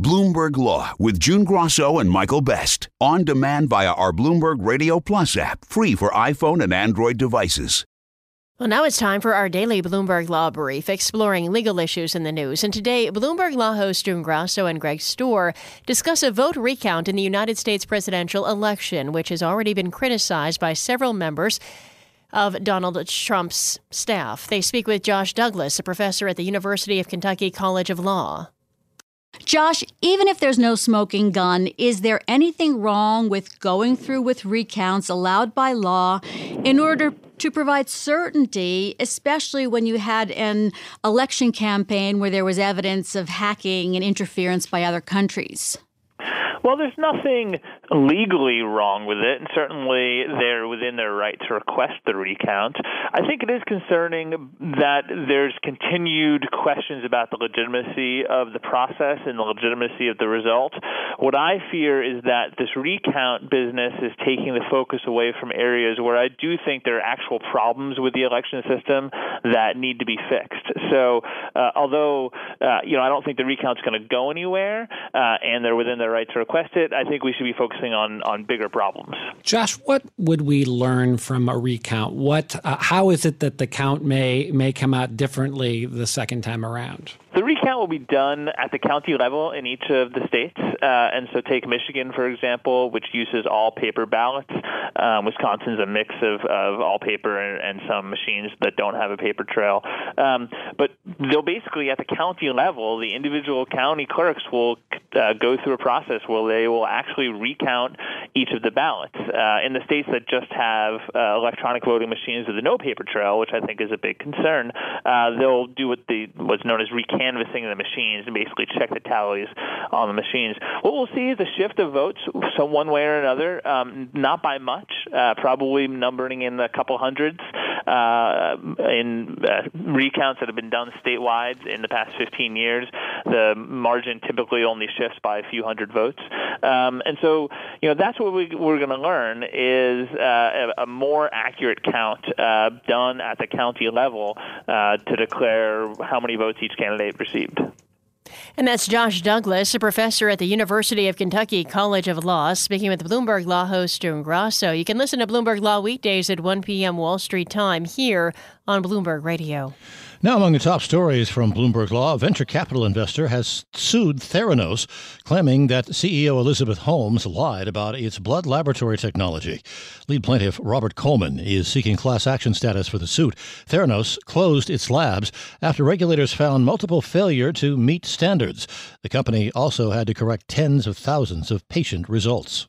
Bloomberg Law with June Grosso and Michael Best. On demand via our Bloomberg Radio Plus app, free for iPhone and Android devices. Well, now it's time for our daily Bloomberg Law Brief, exploring legal issues in the news. And today, Bloomberg Law hosts June Grosso and Greg Stohr discuss a vote recount in the United States presidential election, which has already been criticized by several members of Donald Trump's staff. They speak with Josh Douglas, a professor at the University of Kentucky College of Law. Josh, even if there's no smoking gun, is there anything wrong with going through with recounts allowed by law in order to provide certainty, especially when you had an election campaign where there was evidence of hacking and interference by other countries? Well, there's nothing legally wrong with it, and certainly they're within their right to request the recount. I think it is concerning that there's continued questions about the legitimacy of the process and the legitimacy of the result. What I fear is that this recount business is taking the focus away from areas where I do think there are actual problems with the election system that need to be fixed. So, uh, although uh, you know I don't think the recount's going to go anywhere, uh, and they're within their right to request it, I think we should be focusing on on bigger problems. Josh, what would we learn from a recount? What, uh, how is it that the count may may come out differently the second time around? The recount will be done at the county level in each of the states. Uh, and so, take Michigan, for example, which uses all paper ballots. Um, Wisconsin's a mix of, of all paper and, and, some machines that don't have a paper trail. Um, but they'll basically, at the county level, the individual county clerks will uh, go through a process where they will actually recount each of the ballots. Uh, in the states that just have uh, electronic voting machines with no paper trail, which I think is a big concern, uh, they'll do what the what's known as recount canvassing the machines and basically check the tallies on the machines. What we'll see is a shift of votes, so one way or another, um, not by much, uh, probably numbering in the couple hundreds uh, in uh, recounts that have been done statewide in the past 15 years. The margin typically only shifts by a few hundred votes, um, and so you know that's what we, we're going to learn is uh, a, a, more accurate count uh, done at the county level uh, to declare how many votes each candidate received. And that's Josh Douglas, a professor at the University of Kentucky College of Law, speaking with Bloomberg Law host June Grosso. You can listen to Bloomberg Law weekdays at 1 p.m. Wall Street time here on Bloomberg Radio. Now, among the top stories from Bloomberg Law, a venture capital investor has sued Theranos, claiming that CEO Elizabeth Holmes lied about its blood laboratory technology. Lead plaintiff Robert Coleman is seeking class action status for the suit. Theranos closed its labs after regulators found multiple failure to meet standards. The company also had to correct tens of thousands of patient results.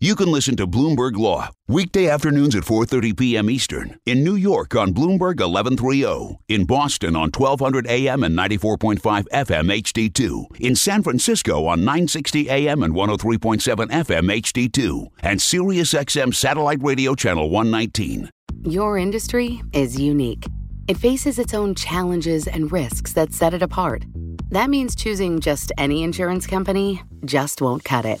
You can listen to Bloomberg Law weekday afternoons at 4:30 p.m. Eastern in New York on Bloomberg 1130, in Boston on 1200 AM and 94.5 FM HD2, in San Francisco on 960 AM and 103.7 FM HD2, and SiriusXM satellite radio channel 119. Your industry is unique. It faces its own challenges and risks that set it apart. That means choosing just any insurance company just won't cut it.